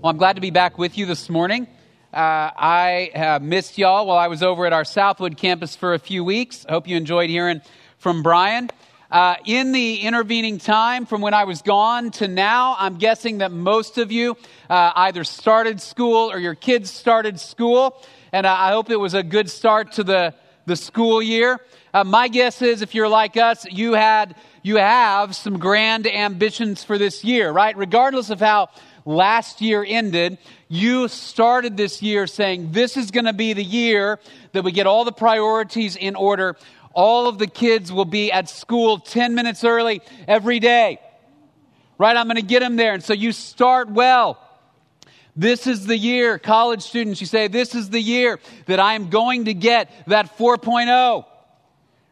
Well, I'm glad to be back with you this morning. Uh, I uh, missed y'all while I was over at our Southwood campus for a few weeks. I hope you enjoyed hearing from Brian. Uh, in the intervening time from when I was gone to now, I'm guessing that most of you uh, either started school or your kids started school. And I hope it was a good start to the, the school year. Uh, my guess is if you're like us, you had you have some grand ambitions for this year, right? Regardless of how last year ended, you started this year saying, This is going to be the year that we get all the priorities in order. All of the kids will be at school 10 minutes early every day. Right? I'm going to get them there. And so you start well. This is the year, college students, you say, This is the year that I am going to get that 4.0.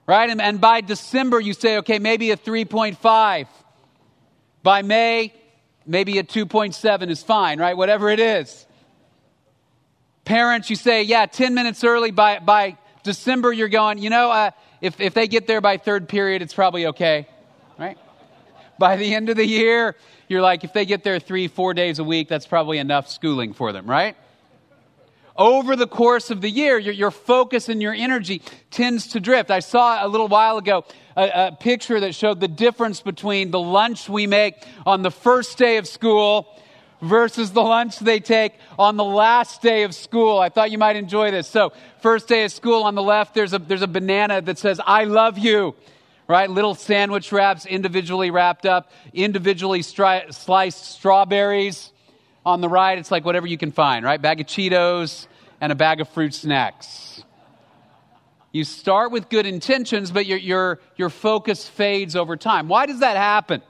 Right? And, and by December, you say, Okay, maybe a 3.5. By May, Maybe a 2.7 is fine, right? Whatever it is. Parents, you say, yeah, 10 minutes early by, by December, you're going, you know, uh, if, if they get there by third period, it's probably okay, right? By the end of the year, you're like, if they get there three, four days a week, that's probably enough schooling for them, right? Over the course of the year, your, your focus and your energy tends to drift. I saw a little while ago a, a picture that showed the difference between the lunch we make on the first day of school versus the lunch they take on the last day of school. I thought you might enjoy this. So, first day of school on the left, there's a, there's a banana that says, I love you. Right? Little sandwich wraps individually wrapped up, individually stri- sliced strawberries on the right, it's like whatever you can find, right? Bag of Cheetos and a bag of fruit snacks. You start with good intentions, but your, your, your focus fades over time. Why does that happen?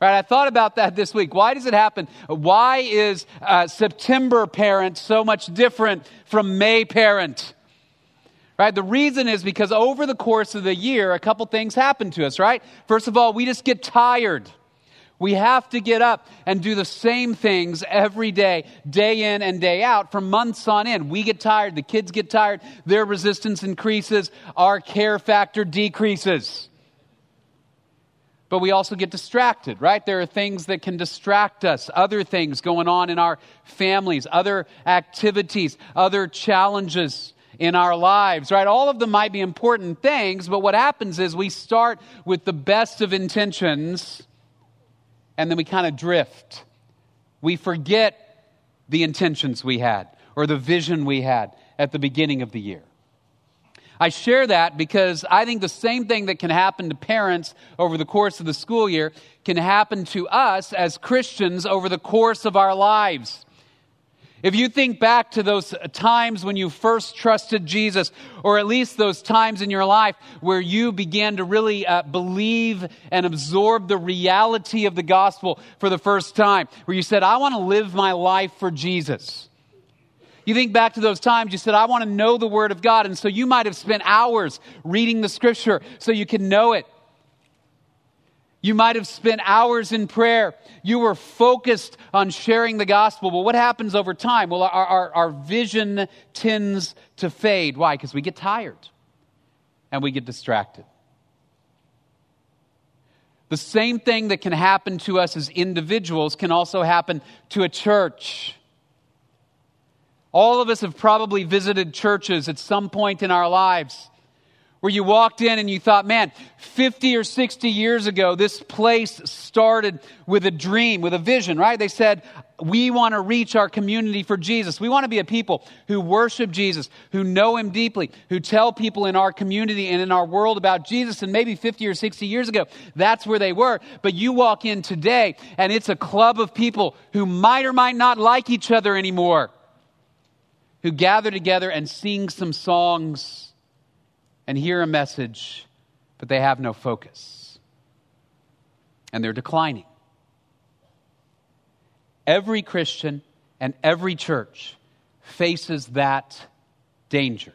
Right, I thought about that this week. Why does it happen? Why is uh, September parent so much different from May parent? Right, the reason is because over the course of the year, a couple things happen to us, right? First of all, we just get tired. We have to get up and do the same things every day, day in and day out, for months on end. We get tired, the kids get tired, their resistance increases, our care factor decreases. But we also get distracted, right? There are things that can distract us, other things going on in our families, other activities, other challenges in our lives, right? All of them might be important things, but what happens is we start with the best of intentions and then we kind of drift. We forget the intentions we had or the vision we had at the beginning of the year. I share that because I think the same thing that can happen to parents over the course of the school year can happen to us as Christians over the course of our lives. If you think back to those times when you first trusted Jesus, or at least those times in your life where you began to really uh, believe and absorb the reality of the gospel for the first time, where you said, I want to live my life for Jesus. You think back to those times you said, I want to know the Word of God. And so you might have spent hours reading the Scripture so you can know it. You might have spent hours in prayer. You were focused on sharing the gospel. But what happens over time? Well, our, our, our vision tends to fade. Why? Because we get tired and we get distracted. The same thing that can happen to us as individuals can also happen to a church. All of us have probably visited churches at some point in our lives where you walked in and you thought, man, 50 or 60 years ago, this place started with a dream, with a vision, right? They said, we want to reach our community for Jesus. We want to be a people who worship Jesus, who know Him deeply, who tell people in our community and in our world about Jesus. And maybe 50 or 60 years ago, that's where they were. But you walk in today and it's a club of people who might or might not like each other anymore, who gather together and sing some songs and hear a message, but they have no focus. And they're declining. Every Christian and every church faces that danger.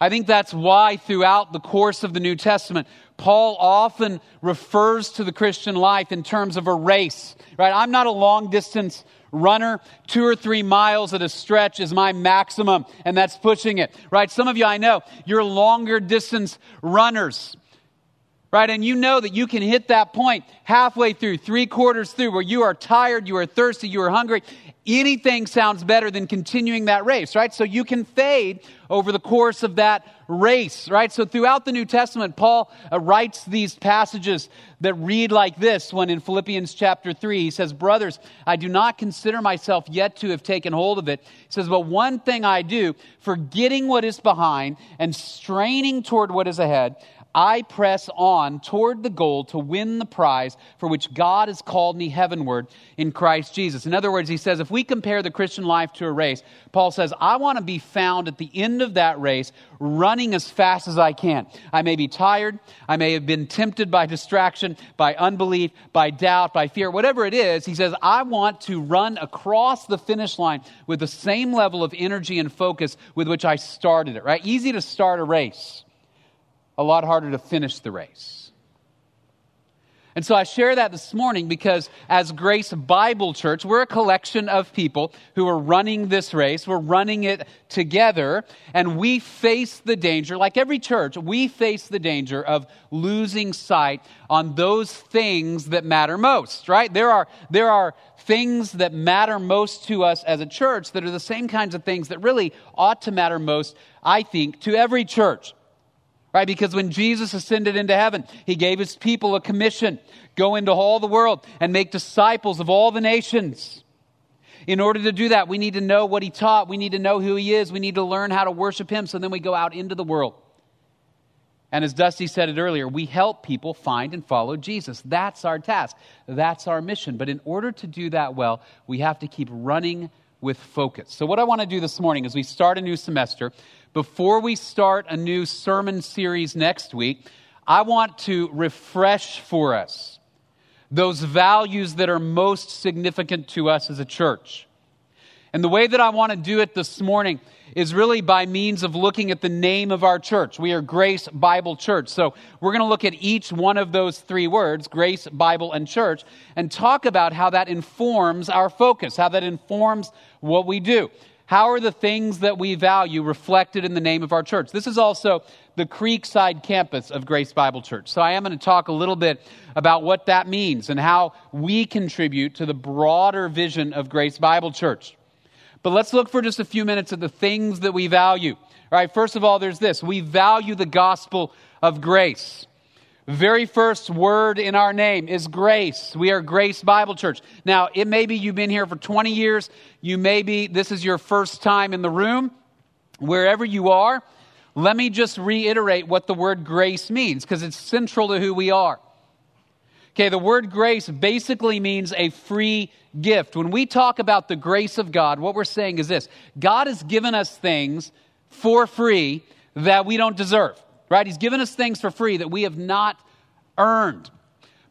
I think that's why throughout the course of the New Testament, Paul often refers to the Christian life in terms of a race, right? I'm not a long distance runner. Two or three miles at a stretch is my maximum, and that's pushing it, right? Some of you I know, you're longer distance runners, right? And you know that you can hit that point halfway through, three quarters through, where you are tired, you are thirsty, you are hungry. Anything sounds better than continuing that race, right? So you can fade over the course of that race, right? So throughout the New Testament, Paul uh, writes these passages that read like this when in Philippians chapter 3, he says, Brothers, I do not consider myself yet to have taken hold of it. He says, But one thing I do, forgetting what is behind and straining toward what is ahead, I press on toward the goal to win the prize for which God has called me heavenward in Christ Jesus. In other words, he says, if we compare the Christian life to a race, Paul says, I want to be found at the end of that race running as fast as I can. I may be tired. I may have been tempted by distraction, by unbelief, by doubt, by fear, whatever it is. He says, I want to run across the finish line with the same level of energy and focus with which I started it, right? Easy to start a race a lot harder to finish the race. And so I share that this morning because as Grace Bible Church, we're a collection of people who are running this race. We're running it together and we face the danger, like every church, we face the danger of losing sight on those things that matter most, right? There are, there are things that matter most to us as a church that are the same kinds of things that really ought to matter most, I think, to every church right? Because when Jesus ascended into heaven, he gave his people a commission go into all the world and make disciples of all the nations. In order to do that, we need to know what he taught. We need to know who he is. We need to learn how to worship him so then we go out into the world. And as Dusty said it earlier, we help people find and follow Jesus. That's our task. That's our mission. But in order to do that well, we have to keep running with focus. So, what I want to do this morning as we start a new semester, before we start a new sermon series next week, I want to refresh for us those values that are most significant to us as a church. And the way that I want to do it this morning is really by means of looking at the name of our church. We are Grace Bible Church. So we're going to look at each one of those three words, Grace, Bible, and Church, and talk about how that informs our focus, how that informs what we do. How are the things that we value reflected in the name of our church? This is also the Creekside campus of Grace Bible Church. So I am going to talk a little bit about what that means and how we contribute to the broader vision of Grace Bible Church. But let's look for just a few minutes at the things that we value. All right, first of all, there's this we value the gospel of grace very first word in our name is grace. We are Grace Bible Church. Now, it may be you've been here for 20 years. You may be, this is your first time in the room. Wherever you are, let me just reiterate what the word grace means because it's central to who we are. Okay, the word grace basically means a free gift. When we talk about the grace of God, what we're saying is this God has given us things for free that we don't deserve right? He's given us things for free that we have not earned.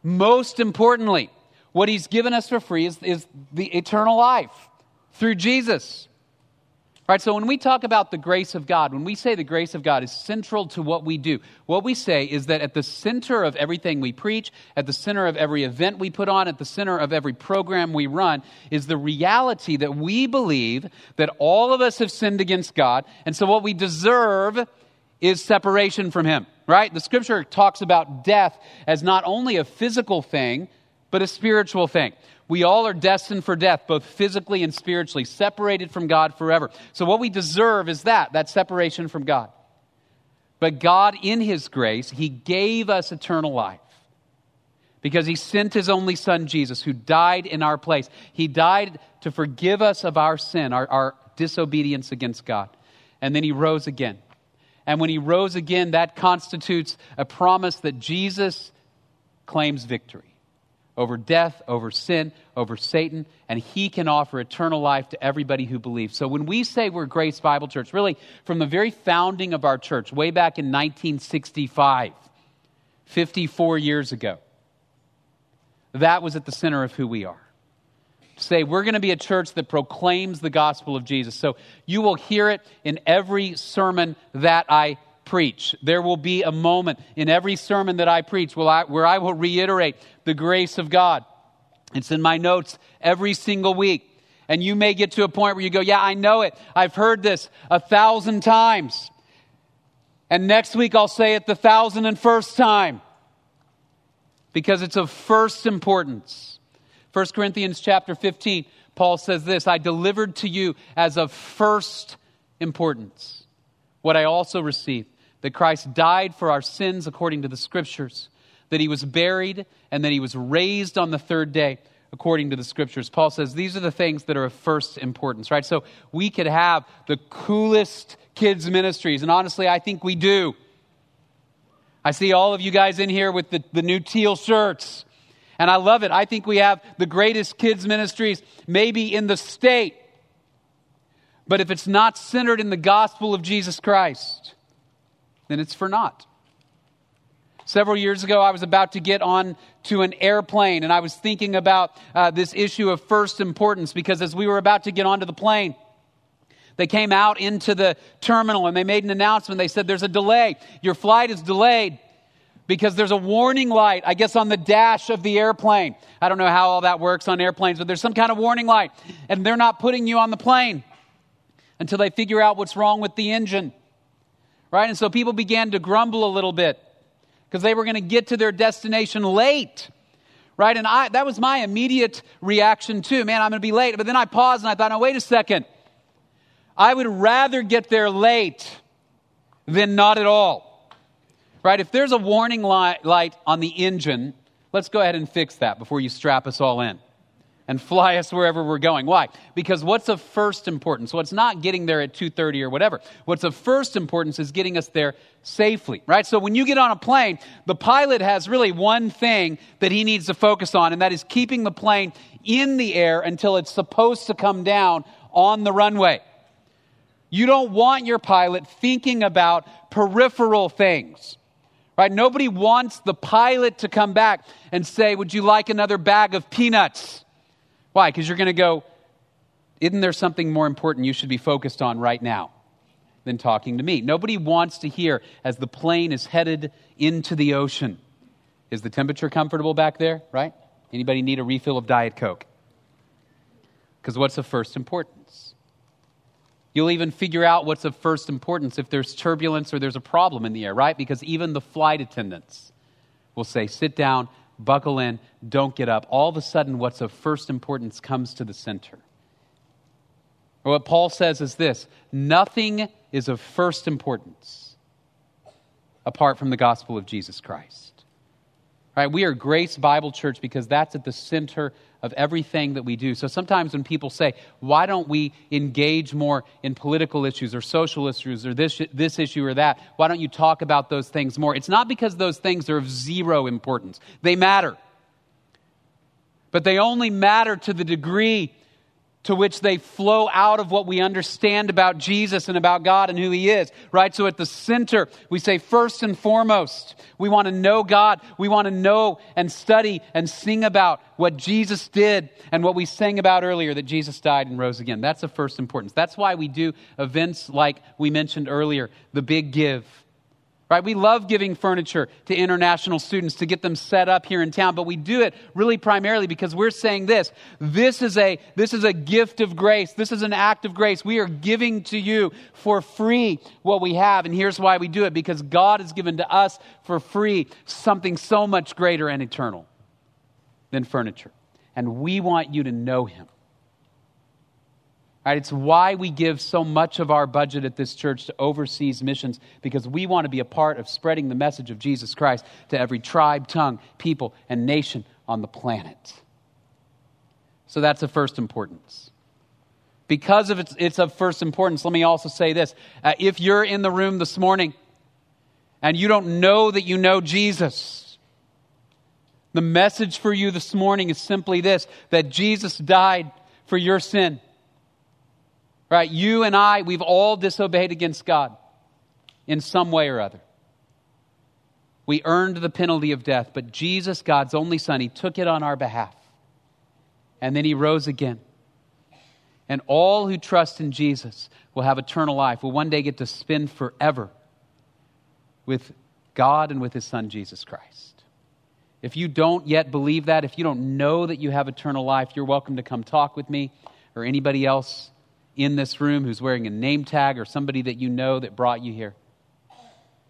Most importantly, what he's given us for free is, is the eternal life through Jesus. Right, so when we talk about the grace of God, when we say the grace of God is central to what we do, what we say is that at the center of everything we preach, at the center of every event we put on, at the center of every program we run, is the reality that we believe that all of us have sinned against God, and so what we deserve is separation from Him, right? The scripture talks about death as not only a physical thing, but a spiritual thing. We all are destined for death, both physically and spiritually, separated from God forever. So, what we deserve is that, that separation from God. But God, in His grace, He gave us eternal life because He sent His only Son, Jesus, who died in our place. He died to forgive us of our sin, our, our disobedience against God. And then He rose again. And when he rose again, that constitutes a promise that Jesus claims victory over death, over sin, over Satan, and he can offer eternal life to everybody who believes. So when we say we're Grace Bible Church, really from the very founding of our church, way back in 1965, 54 years ago, that was at the center of who we are say we're going to be a church that proclaims the gospel of Jesus. So you will hear it in every sermon that I preach. There will be a moment in every sermon that I preach where I will reiterate the grace of God. It's in my notes every single week. And you may get to a point where you go, Yeah, I know it. I've heard this a thousand times. And next week I'll say it the thousand and first time. because it's of first importance. 1 Corinthians chapter 15, Paul says this I delivered to you as of first importance what I also received that Christ died for our sins according to the scriptures, that he was buried, and that he was raised on the third day according to the scriptures. Paul says these are the things that are of first importance, right? So we could have the coolest kids' ministries, and honestly, I think we do. I see all of you guys in here with the, the new teal shirts. And I love it. I think we have the greatest kids' ministries maybe in the state. But if it's not centered in the gospel of Jesus Christ, then it's for naught. Several years ago, I was about to get on to an airplane, and I was thinking about uh, this issue of first importance because as we were about to get onto the plane, they came out into the terminal and they made an announcement. They said, There's a delay. Your flight is delayed because there's a warning light, I guess, on the dash of the airplane. I don't know how all that works on airplanes, but there's some kind of warning light, and they're not putting you on the plane until they figure out what's wrong with the engine. Right? And so people began to grumble a little bit because they were going to get to their destination late. Right? And I, that was my immediate reaction too. Man, I'm going to be late. But then I paused and I thought, no, wait a second. I would rather get there late than not at all. Right? If there's a warning light, on the engine, let's go ahead and fix that before you strap us all in and fly us wherever we're going. Why? Because what's of first importance? What's not getting there at 2:30 or whatever. What's of first importance is getting us there safely, right? So when you get on a plane, the pilot has really one thing that he needs to focus on and that is keeping the plane in the air until it's supposed to come down on the runway. You don't want your pilot thinking about peripheral things. Right? Nobody wants the pilot to come back and say, Would you like another bag of peanuts? Why? Because you're going to go, Isn't there something more important you should be focused on right now than talking to me? Nobody wants to hear as the plane is headed into the ocean. Is the temperature comfortable back there? Right? Anybody need a refill of Diet Coke? Because what's of first importance? You'll even figure out what's of first importance if there's turbulence or there's a problem in the air, right? Because even the flight attendants will say, sit down, buckle in, don't get up. All of a sudden, what's of first importance comes to the center. What Paul says is this nothing is of first importance apart from the gospel of Jesus Christ. Right? We are Grace Bible Church because that's at the center of everything that we do. So sometimes when people say, why don't we engage more in political issues or social issues or this, this issue or that? Why don't you talk about those things more? It's not because those things are of zero importance. They matter. But they only matter to the degree to which they flow out of what we understand about Jesus and about God and who He is, right? So at the center, we say first and foremost, we want to know God. We want to know and study and sing about what Jesus did and what we sang about earlier that Jesus died and rose again. That's the first importance. That's why we do events like we mentioned earlier, the Big Give Right? We love giving furniture to international students to get them set up here in town, but we do it really primarily because we're saying this. This is a, this is a gift of grace. This is an act of grace. We are giving to you for free what we have. And here's why we do it because God has given to us for free something so much greater and eternal than furniture. And we want you to know Him. Right, it's why we give so much of our budget at this church to overseas missions because we want to be a part of spreading the message of Jesus Christ to every tribe, tongue, people, and nation on the planet. So that's of first importance. Because of its, it's of first importance, let me also say this. Uh, if you're in the room this morning and you don't know that you know Jesus, the message for you this morning is simply this that Jesus died for your sin Right? You and I, we've all disobeyed against God in some way or other. We earned the penalty of death, but Jesus, God's only Son, He took it on our behalf. And then He rose again. And all who trust in Jesus will have eternal life, will one day get to spend forever with God and with His Son, Jesus Christ. If you don't yet believe that, if you don't know that you have eternal life, you're welcome to come talk with me or anybody else in this room who's wearing a name tag or somebody that you know that brought you here.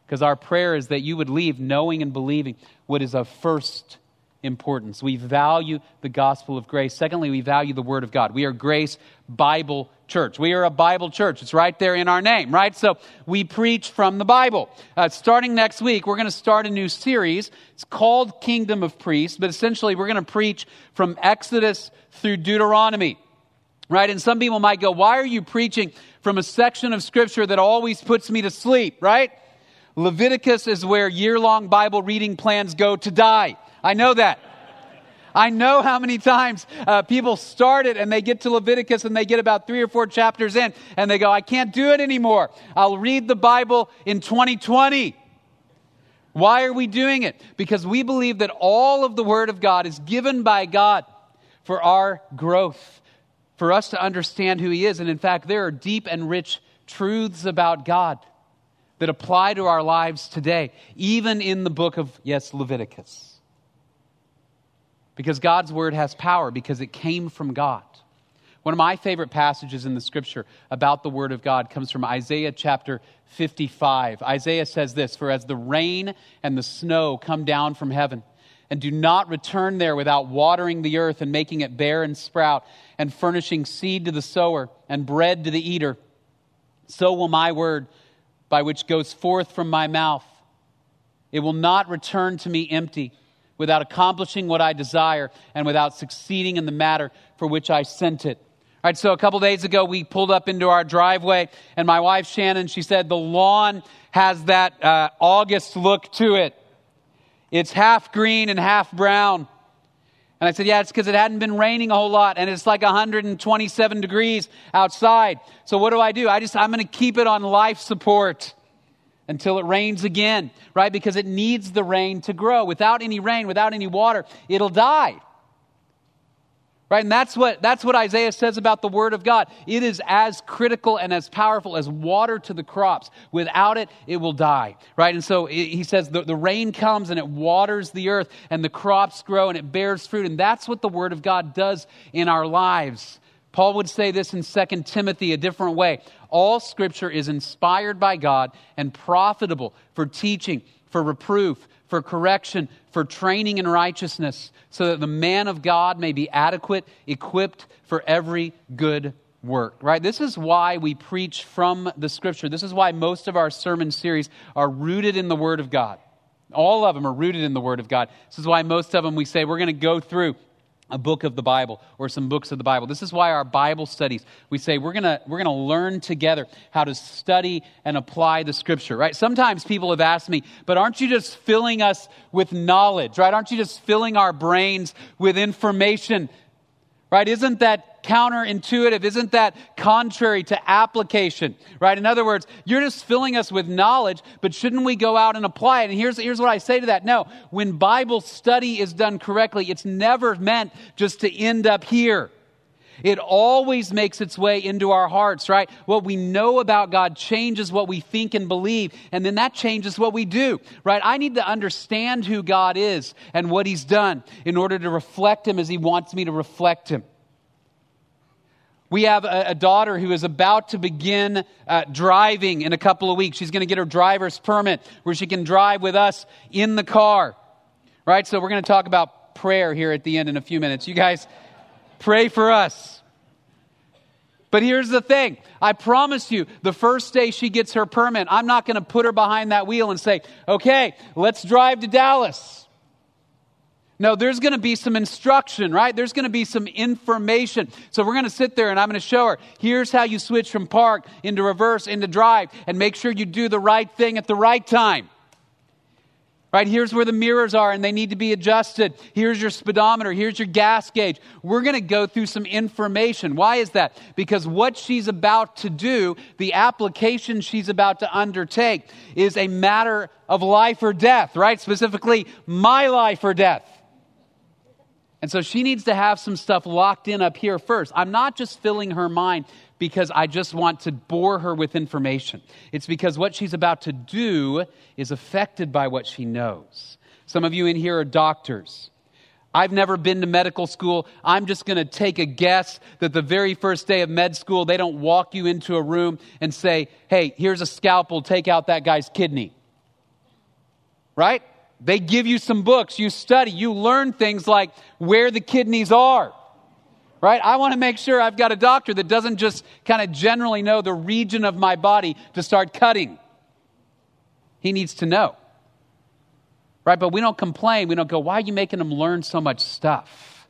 Because our prayer is that you would leave knowing and believing what is of first importance. We value the gospel of grace. Secondly, we value the word of God. We are Grace Bible Church. We are a Bible church. It's right there in our name, right? So we preach from the Bible. Uh, starting next week, we're going to start a new series. It's called Kingdom of Priests, but essentially we're going to preach from Exodus through Deuteronomy, right? And some people might go, why are you preaching from a section of scripture that always puts me to sleep, right? Leviticus is where year long Bible reading plans go to die. I know that. I know how many times uh, people start it and they get to Leviticus and they get about three or four chapters in and they go, I can't do it anymore. I'll read the Bible in 2020. Why are we doing it? Because we believe that all of the Word of God is given by God for our growth, for us to understand who He is. And in fact, there are deep and rich truths about God that apply to our lives today, even in the book of, yes, Leviticus. Because God's word has power, because it came from God. One of my favorite passages in the scripture about the word of God comes from Isaiah chapter 55. Isaiah says this For as the rain and the snow come down from heaven, and do not return there without watering the earth and making it bear and sprout, and furnishing seed to the sower and bread to the eater, so will my word, by which goes forth from my mouth. It will not return to me empty without accomplishing what I desire and without succeeding in the matter for which I sent it. All right, so a couple days ago, we pulled up into our driveway, and my wife Shannon, she said, the lawn has that uh, August look to it. It's half green and half brown. And I said, Yeah, it's because it hadn't been raining a whole lot and it's like 127 degrees outside. So what do I do? I just, I'm going to keep it on life support until it rains again, right? Because it needs the rain to grow. Without any rain, without any water, it'll die. Right? And that's what, that's what Isaiah says about the Word of God. It is as critical and as powerful as water to the crops. Without it, it will die. Right? And so he says the, the rain comes and it waters the earth and the crops grow and it bears fruit. And that's what the Word of God does in our lives. Paul would say this in 2 Timothy a different way. All scripture is inspired by God and profitable for teaching, for reproof, for correction, for training in righteousness, so that the man of God may be adequate, equipped for every good work. Right? This is why we preach from the scripture. This is why most of our sermon series are rooted in the Word of God. All of them are rooted in the Word of God. This is why most of them we say we're going to go through a book of the Bible or some books of the Bible. This is why our Bible studies, we say we're going to we're going to learn together how to study and apply the scripture, right? Sometimes people have asked me, "But aren't you just filling us with knowledge, right? Aren't you just filling our brains with information?" Right? Isn't that counterintuitive? Isn't that contrary to application? Right? In other words, you're just filling us with knowledge, but shouldn't we go out and apply it? And here's, here's what I say to that. No, when Bible study is done correctly, it's never meant just to end up here. It always makes its way into our hearts, right? What we know about God changes what we think and believe, and then that changes what we do, right? I need to understand who God is and what He's done in order to reflect Him as He wants me to reflect Him. We have a, a daughter who is about to begin uh, driving in a couple of weeks. She's going to get her driver's permit where she can drive with us in the car. Right? So we're going to talk about prayer here at the end in a few minutes. You guys pray for us. But here's the thing I promise you, the first day she gets her permit, I'm not going to put her behind that wheel and say, okay, let's drive to Dallas. No, there's going to be some instruction, right? There's going to be some information. So we're going to sit there and I'm going to show her here's how you switch from park into reverse into drive and make sure you do the right thing at the right time. Right? Here's where the mirrors are and they need to be adjusted. Here's your speedometer. Here's your gas gauge. We're going to go through some information. Why is that? Because what she's about to do, the application she's about to undertake, is a matter of life or death, right? Specifically, my life or death. And so she needs to have some stuff locked in up here first. I'm not just filling her mind because I just want to bore her with information. It's because what she's about to do is affected by what she knows. Some of you in here are doctors. I've never been to medical school. I'm just going to take a guess that the very first day of med school, they don't walk you into a room and say, hey, here's a scalpel, take out that guy's kidney. Right? They give you some books, you study, you learn things like where the kidneys are. Right? I want to make sure I've got a doctor that doesn't just kind of generally know the region of my body to start cutting. He needs to know. Right? But we don't complain. We don't go, why are you making them learn so much stuff?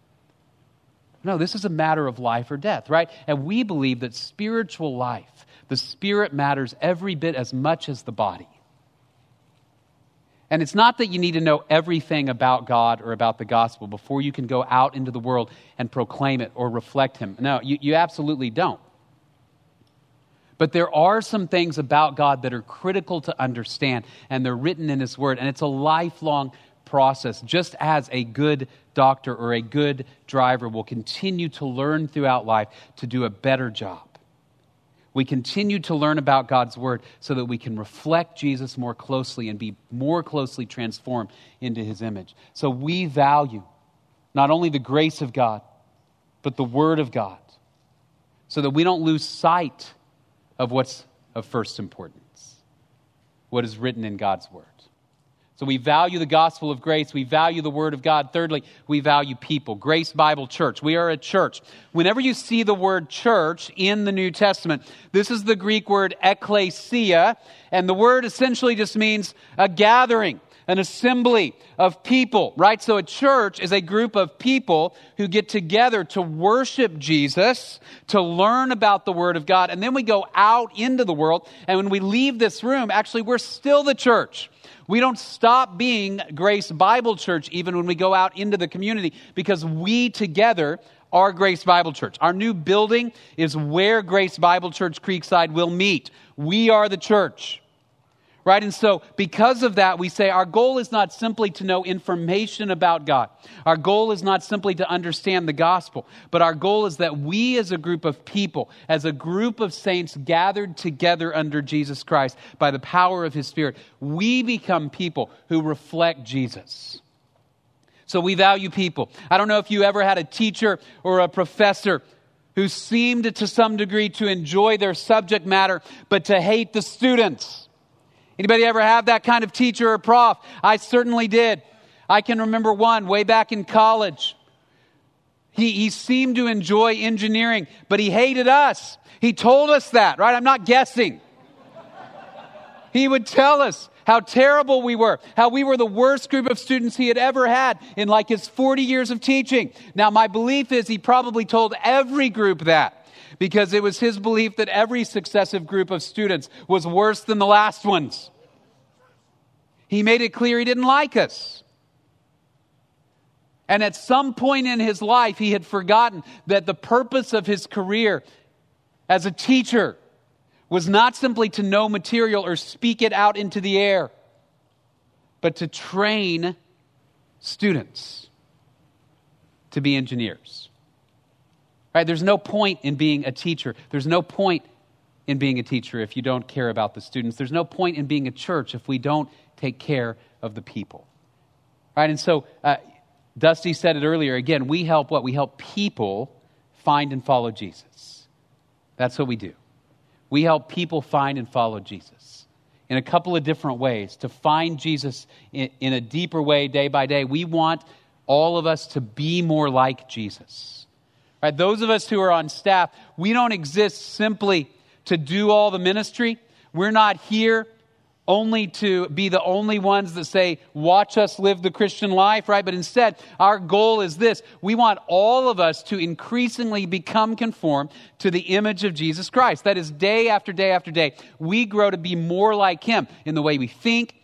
No, this is a matter of life or death, right? And we believe that spiritual life, the spirit matters every bit as much as the body. And it's not that you need to know everything about God or about the gospel before you can go out into the world and proclaim it or reflect Him. No, you, you absolutely don't. But there are some things about God that are critical to understand, and they're written in His Word, and it's a lifelong process, just as a good doctor or a good driver will continue to learn throughout life to do a better job we continue to learn about God's Word so that we can reflect Jesus more closely and be more closely transformed into His image. So we value not only the grace of God, but the Word of God so that we don't lose sight of what's of first importance, what is written in God's Word. So we value the gospel of grace. We value the word of God. Thirdly, we value people. Grace Bible Church. We are a church. Whenever you see the word church in the New Testament, this is the Greek word ekklesia, and the word essentially just means a gathering, an assembly of people, right? So a church is a group of people who get together to worship Jesus, to learn about the word of God, and then we go out into the world, and when we leave this room, actually we're still the church. We don't stop being Grace Bible Church even when we go out into the community because we together are Grace Bible Church. Our new building is where Grace Bible Church Creekside will meet. We are the church right? And so, because of that, we say our goal is not simply to know information about God. Our goal is not simply to understand the gospel, but our goal is that we, as a group of people, as a group of saints gathered together under Jesus Christ by the power of his Spirit, we become people who reflect Jesus. So, we value people. I don't know if you ever had a teacher or a professor who seemed to some degree to enjoy their subject matter, but to hate the students. Anybody ever have that kind of teacher or prof? I certainly did. I can remember one way back in college. He, he seemed to enjoy engineering, but he hated us. He told us that, right? I'm not guessing. He would tell us how terrible we were, how we were the worst group of students he had ever had in like his 40 years of teaching. Now, my belief is he probably told every group that because it was his belief that every successive group of students was worse than the last ones. He made it clear he didn't like us. And at some point in his life, he had forgotten that the purpose of his career as a teacher was not simply to know material or speak it out into the air, but to train students to be engineers. Right? There's no point in being a teacher. There's no point in being a teacher if you don't care about the students. There's no point in being a church if we don't take care of the people. Right? And so, uh, Dusty said it earlier. Again, we help what? We help people find and follow Jesus. That's what we do. We help people find and follow Jesus in a couple of different ways. To find Jesus in, in a deeper way day by day, we want all of us to be more like Jesus. Right? Those of us who are on staff, we don't exist simply to do all the ministry. We're not here only to be the only ones that say, watch us live the Christian life, right? But instead, our goal is this. We want all of us to increasingly become conformed to the image of Jesus Christ. That is, day after day after day, we grow to be more like Him in the way we think,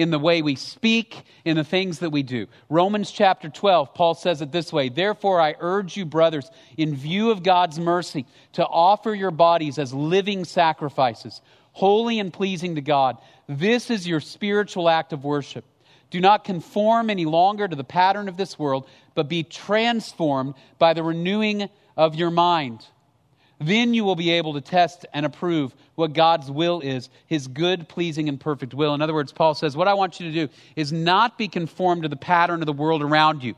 in the way we speak, in the things that we do. Romans chapter 12, Paul says it this way Therefore, I urge you, brothers, in view of God's mercy, to offer your bodies as living sacrifices, holy and pleasing to God. This is your spiritual act of worship. Do not conform any longer to the pattern of this world, but be transformed by the renewing of your mind then you will be able to test and approve what God's will is, his good, pleasing, and perfect will. In other words, Paul says, What I want you to do is not be conformed to the pattern of the world around you.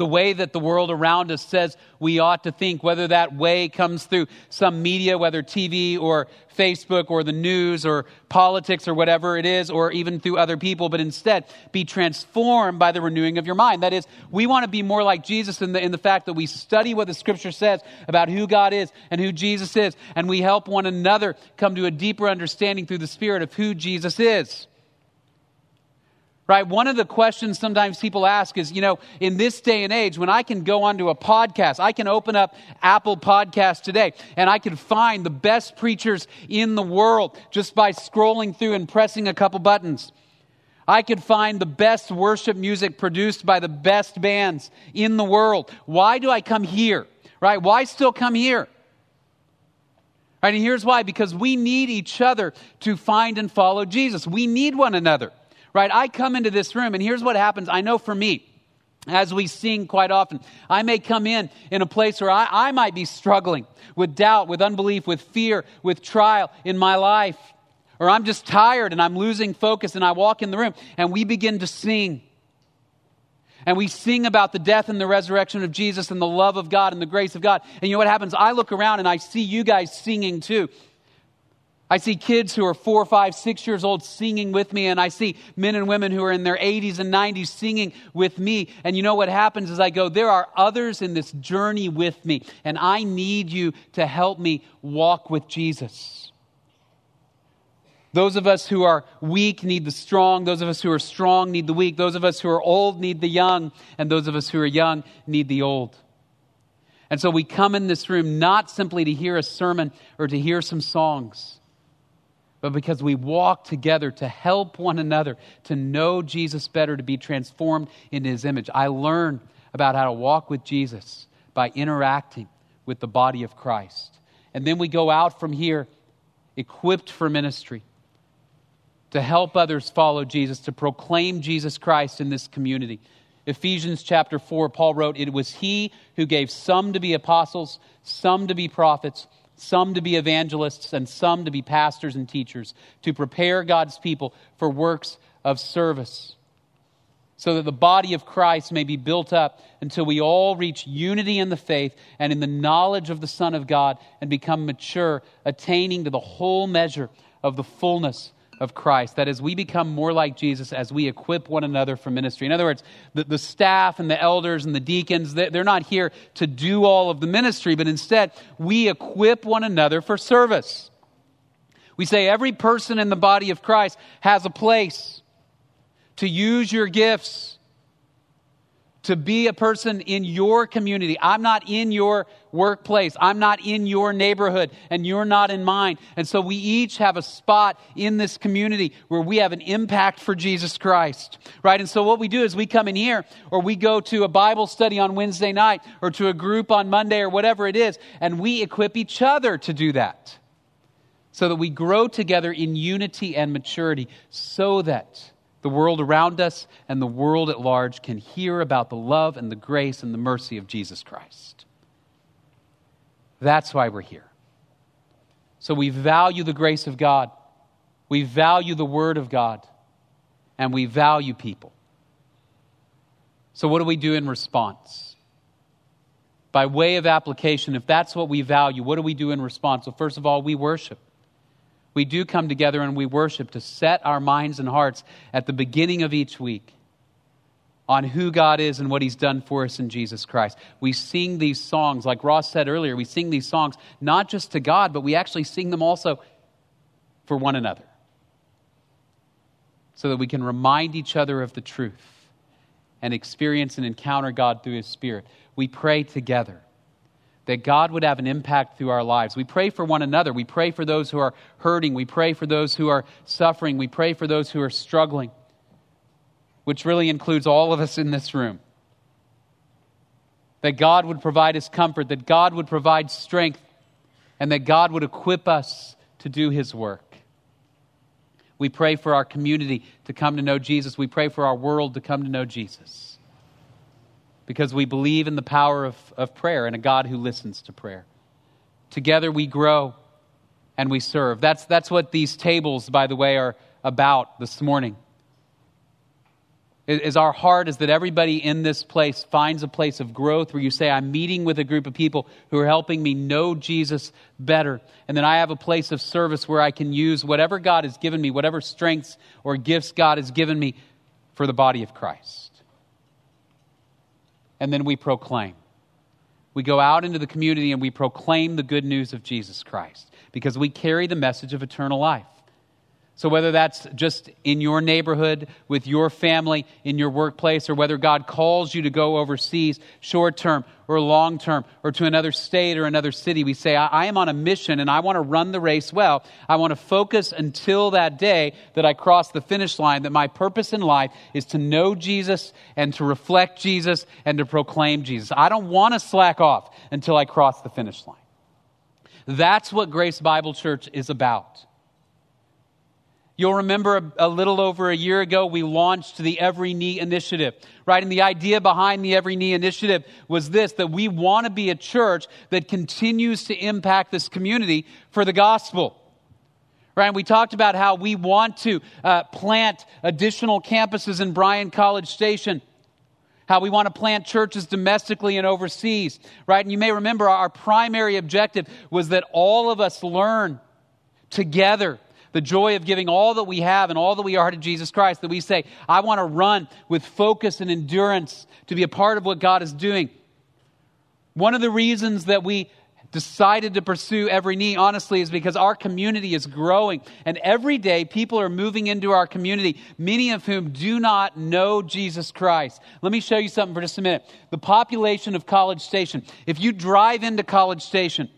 The way that the world around us says we ought to think, whether that way comes through some media, whether TV or Facebook or the news or politics or whatever it is, or even through other people, but instead be transformed by the renewing of your mind. That is, we want to be more like Jesus in the, in the fact that we study what the scripture says about who God is and who Jesus is, and we help one another come to a deeper understanding through the Spirit of who Jesus is right? One of the questions sometimes people ask is, you know, in this day and age, when I can go onto a podcast, I can open up Apple Podcast today and I can find the best preachers in the world just by scrolling through and pressing a couple buttons. I could find the best worship music produced by the best bands in the world. Why do I come here? Right? Why still come here? Right, and here's why because we need each other to find and follow Jesus. We need one another right? I come into this room, and here's what happens. I know for me, as we sing quite often, I may come in in a place where I, I might be struggling with doubt, with unbelief, with fear, with trial in my life. Or I'm just tired and I'm losing focus, and I walk in the room and we begin to sing. And we sing about the death and the resurrection of Jesus and the love of God and the grace of God. And you know what happens? I look around and I see you guys singing too. I see kids who are four, five, six years old singing with me, and I see men and women who are in their 80s and 90s singing with me. And you know what happens is I go, there are others in this journey with me, and I need you to help me walk with Jesus. Those of us who are weak need the strong. Those of us who are strong need the weak. Those of us who are old need the young. And those of us who are young need the old. And so we come in this room not simply to hear a sermon or to hear some songs but because we walk together to help one another to know Jesus better, to be transformed into his image. I learn about how to walk with Jesus by interacting with the body of Christ. And then we go out from here equipped for ministry to help others follow Jesus, to proclaim Jesus Christ in this community. Ephesians chapter 4, Paul wrote, It was he who gave some to be apostles, some to be prophets some to be evangelists, and some to be pastors and teachers, to prepare God's people for works of service, so that the body of Christ may be built up until we all reach unity in the faith and in the knowledge of the Son of God and become mature, attaining to the whole measure of the fullness of Christ. That as we become more like Jesus, as we equip one another for ministry. In other words, the, the staff and the elders and the deacons, they're not here to do all of the ministry, but instead, we equip one another for service. We say every person in the body of Christ has a place to use your gifts to be a person in your community. I'm not in your workplace. I'm not in your neighborhood, and you're not in mine. And so we each have a spot in this community where we have an impact for Jesus Christ, right? And so what we do is we come in here, or we go to a Bible study on Wednesday night, or to a group on Monday, or whatever it is, and we equip each other to do that. So that we grow together in unity and maturity, so that the world around us and the world at large can hear about the love and the grace and the mercy of Jesus Christ. That's why we're here. So we value the grace of God, we value the Word of God, and we value people. So, what do we do in response? By way of application, if that's what we value, what do we do in response? Well, first of all, we worship we do come together and we worship to set our minds and hearts at the beginning of each week on who God is and what He's done for us in Jesus Christ. We sing these songs, like Ross said earlier, we sing these songs not just to God, but we actually sing them also for one another so that we can remind each other of the truth and experience and encounter God through His Spirit. We pray together that God would have an impact through our lives. We pray for one another. We pray for those who are hurting. We pray for those who are suffering. We pray for those who are struggling, which really includes all of us in this room. That God would provide us comfort, that God would provide strength, and that God would equip us to do His work. We pray for our community to come to know Jesus. We pray for our world to come to know Jesus because we believe in the power of, of prayer and a God who listens to prayer. Together we grow and we serve. That's, that's what these tables, by the way, are about this morning. is our heart is that everybody in this place finds a place of growth where you say, I'm meeting with a group of people who are helping me know Jesus better. And then I have a place of service where I can use whatever God has given me, whatever strengths or gifts God has given me for the body of Christ. And then we proclaim. We go out into the community and we proclaim the good news of Jesus Christ because we carry the message of eternal life. So, whether that's just in your neighborhood, with your family, in your workplace, or whether God calls you to go overseas, short term or long term, or to another state or another city, we say, I, I am on a mission and I want to run the race well. I want to focus until that day that I cross the finish line, that my purpose in life is to know Jesus and to reflect Jesus and to proclaim Jesus. I don't want to slack off until I cross the finish line. That's what Grace Bible Church is about. You'll remember a, a, little over a year ago, we launched the Every Knee Initiative, right? And the idea behind the Every Knee Initiative was this that we want to be a church that continues to impact this community for the gospel. Right? And we talked about how we want to uh, plant additional campuses in Bryan College Station how we want to plant churches domestically and overseas, right? And you may remember our primary objective was that all of us learn together the joy of giving all that we have and all that we are to Jesus Christ, that we say, I want to run with focus and endurance to be a part of what God is doing. One of the reasons that we decided to pursue every knee, honestly, is because our community is growing. And every day, people are moving into our community, many of whom do not know Jesus Christ. Let me show you something for just a minute. The population of College Station. If you drive into College Station,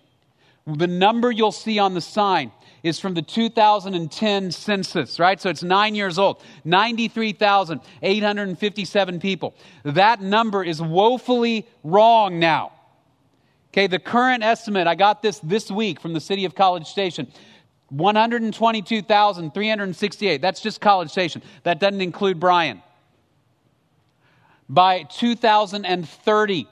the number you'll see on the sign is from the 2010 census, right? So it's nine years old. 93,857 people. That number is woefully wrong now. Okay, the current estimate, I got this this week from the city of College Station. 122,368. That's just College Station. That doesn't include Bryan. By 2030,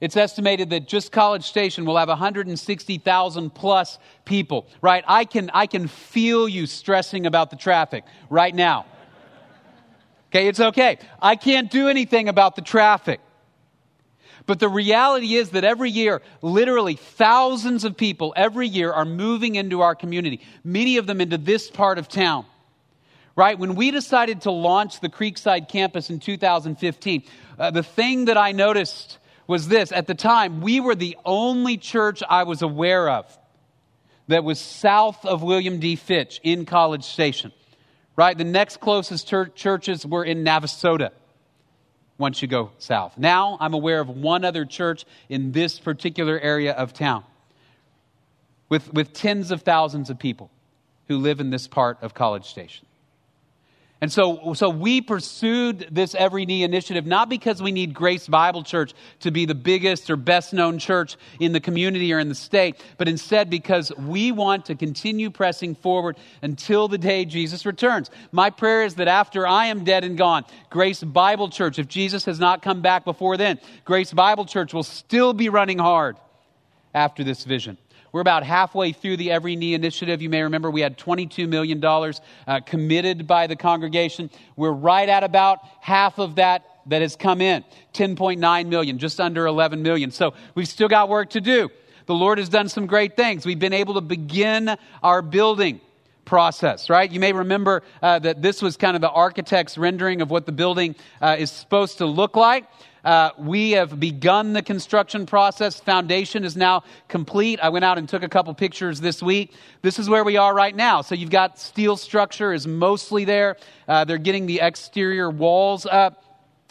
it's estimated that just College Station will have 160,000 plus people, right? I can, I can feel you stressing about the traffic right now. Okay, it's okay. I can't do anything about the traffic. But the reality is that every year, literally thousands of people every year are moving into our community, many of them into this part of town. Right? When we decided to launch the Creekside campus in 2015, uh, the thing that I noticed was this at the time, we were the only church I was aware of that was south of William D. Fitch in College Station. Right? The next closest ter- churches were in Navasota once you go south. Now I'm aware of one other church in this particular area of town with, with tens of thousands of people who live in this part of College Station. And so, so we pursued this Every Knee initiative not because we need Grace Bible Church to be the biggest or best known church in the community or in the state, but instead because we want to continue pressing forward until the day Jesus returns. My prayer is that after I am dead and gone, Grace Bible Church, if Jesus has not come back before then, Grace Bible Church will still be running hard after this vision. We're about halfway through the Every Knee initiative. You may remember we had $22 million uh, committed by the congregation. We're right at about half of that that has come in 10.9 million, just under 11 million. So we've still got work to do. The Lord has done some great things. We've been able to begin our building process, right? You may remember uh, that this was kind of the architect's rendering of what the building uh, is supposed to look like. Uh, we have begun the construction process. Foundation is now complete. I went out and took a couple pictures this week. This is where we are right now. So you've got steel structure is mostly there. Uh, they're getting the exterior walls up.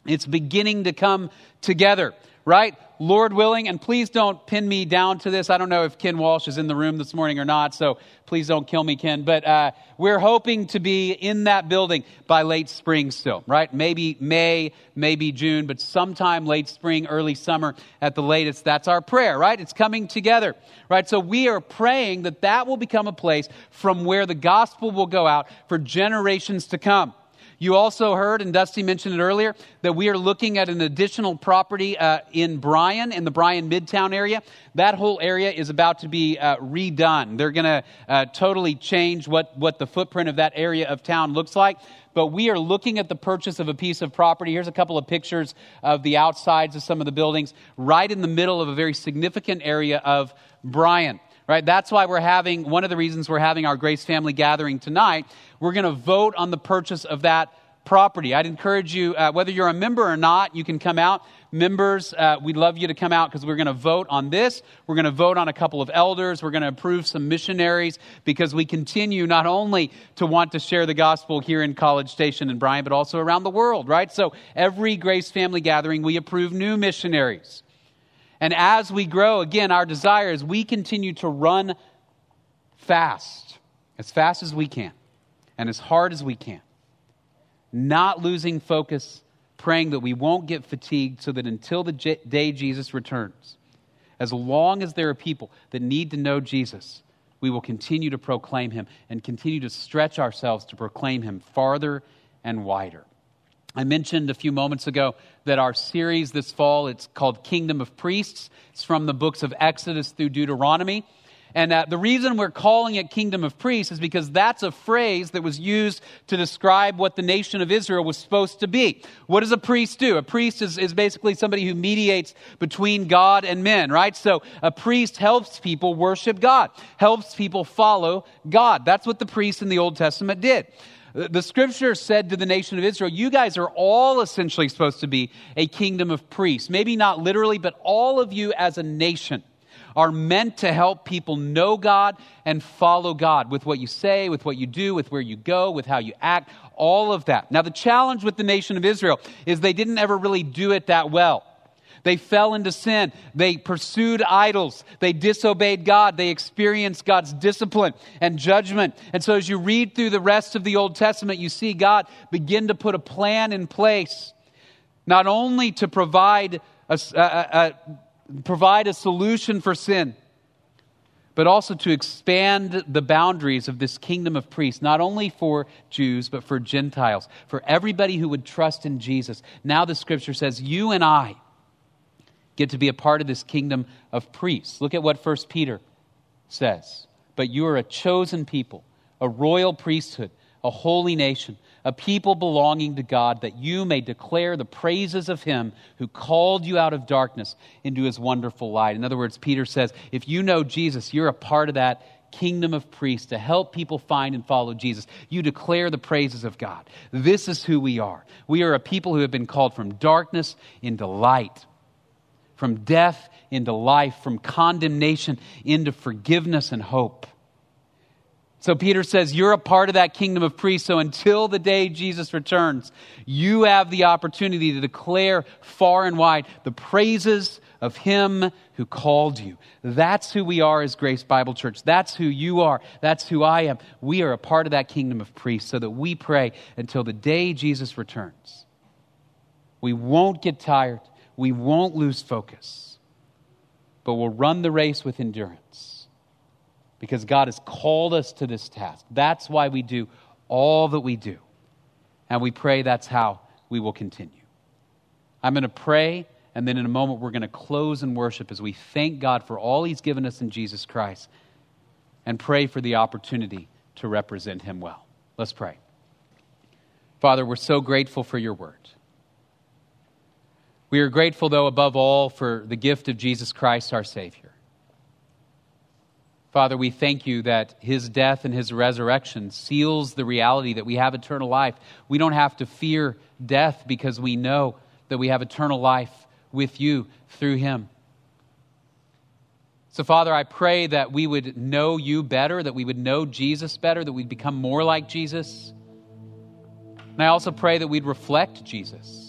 It's beginning to come together, right? Lord willing, and please don't pin me down to this. I don't know if Ken Walsh is in the room this morning or not, so please don't kill me, Ken. But uh, we're hoping to be in that building by late spring still, right? Maybe May, maybe June, but sometime late spring, early summer at the latest. That's our prayer, right? It's coming together, right? So we are praying that that will become a place from where the gospel will go out for generations to come. You also heard, and Dusty mentioned it earlier, that we are looking at an additional property uh, in Bryan, in the Bryan Midtown area. That whole area is about to be uh, redone. They're going to uh, totally change what, what the footprint of that area of town looks like. But we are looking at the purchase of a piece of property. Here's a couple of pictures of the outsides of some of the buildings, right in the middle of a very significant area of Bryan right? That's why we're having, one of the reasons we're having our Grace Family Gathering tonight. We're going to vote on the purchase of that property. I'd encourage you, uh, whether you're a member or not, you can come out. Members, uh, we'd love you to come out because we're going to vote on this. We're going to vote on a couple of elders. We're going to approve some missionaries because we continue not only to want to share the gospel here in College Station and Bryan, but also around the world, right? So every Grace Family Gathering, we approve new missionaries. And as we grow, again, our desire is we continue to run fast, as fast as we can, and as hard as we can, not losing focus, praying that we won't get fatigued, so that until the day Jesus returns, as long as there are people that need to know Jesus, we will continue to proclaim him and continue to stretch ourselves to proclaim him farther and wider. I mentioned a few moments ago that our series this fall, it's called Kingdom of Priests. It's from the books of Exodus through Deuteronomy. And uh, the reason we're calling it Kingdom of Priests is because that's a phrase that was used to describe what the nation of Israel was supposed to be. What does a priest do? A priest is, is basically somebody who mediates between God and men, right? So a priest helps people worship God, helps people follow God. That's what the priests in the Old Testament did. The scripture said to the nation of Israel, You guys are all essentially supposed to be a kingdom of priests. Maybe not literally, but all of you as a nation are meant to help people know God and follow God with what you say, with what you do, with where you go, with how you act, all of that. Now, the challenge with the nation of Israel is they didn't ever really do it that well. They fell into sin. They pursued idols. They disobeyed God. They experienced God's discipline and judgment. And so, as you read through the rest of the Old Testament, you see God begin to put a plan in place, not only to provide a, a, a provide a solution for sin, but also to expand the boundaries of this kingdom of priests, not only for Jews, but for Gentiles, for everybody who would trust in Jesus. Now the scripture says, You and I get to be a part of this kingdom of priests. Look at what 1 Peter says. But you are a chosen people, a royal priesthood, a holy nation, a people belonging to God, that you may declare the praises of him who called you out of darkness into his wonderful light. In other words, Peter says, if you know Jesus, you're a part of that kingdom of priests to help people find and follow Jesus. You declare the praises of God. This is who we are. We are a people who have been called from darkness into light from death into life, from condemnation into forgiveness and hope. So Peter says, You're a part of that kingdom of priests. So until the day Jesus returns, you have the opportunity to declare far and wide the praises of Him who called you. That's who we are as Grace Bible Church. That's who you are. That's who I am. We are a part of that kingdom of priests so that we pray until the day Jesus returns. We won't get tired we won't lose focus, but we'll run the race with endurance because God has called us to this task. That's why we do all that we do. And we pray that's how we will continue. I'm going to pray, and then in a moment, we're going to close in worship as we thank God for all He's given us in Jesus Christ and pray for the opportunity to represent Him well. Let's pray. Father, we're so grateful for your word. We are grateful, though, above all, for the gift of Jesus Christ, our Savior. Father, we thank you that his death and his resurrection seals the reality that we have eternal life. We don't have to fear death because we know that we have eternal life with you through him. So, Father, I pray that we would know you better, that we would know Jesus better, that we'd become more like Jesus. And I also pray that we'd reflect Jesus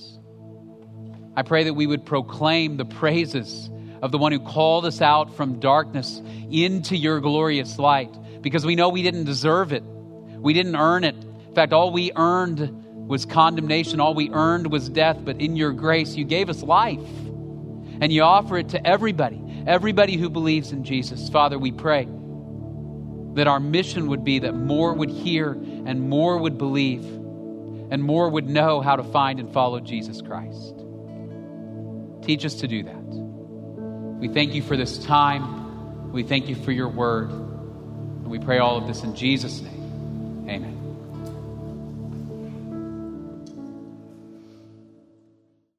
I pray that we would proclaim the praises of the one who called us out from darkness into your glorious light because we know we didn't deserve it. We didn't earn it. In fact, all we earned was condemnation, all we earned was death, but in your grace, you gave us life. And you offer it to everybody, everybody who believes in Jesus. Father, we pray that our mission would be that more would hear and more would believe and more would know how to find and follow Jesus Christ. Teach us to do that. We thank you for this time. We thank you for your word. And we pray all of this in Jesus' name. Amen.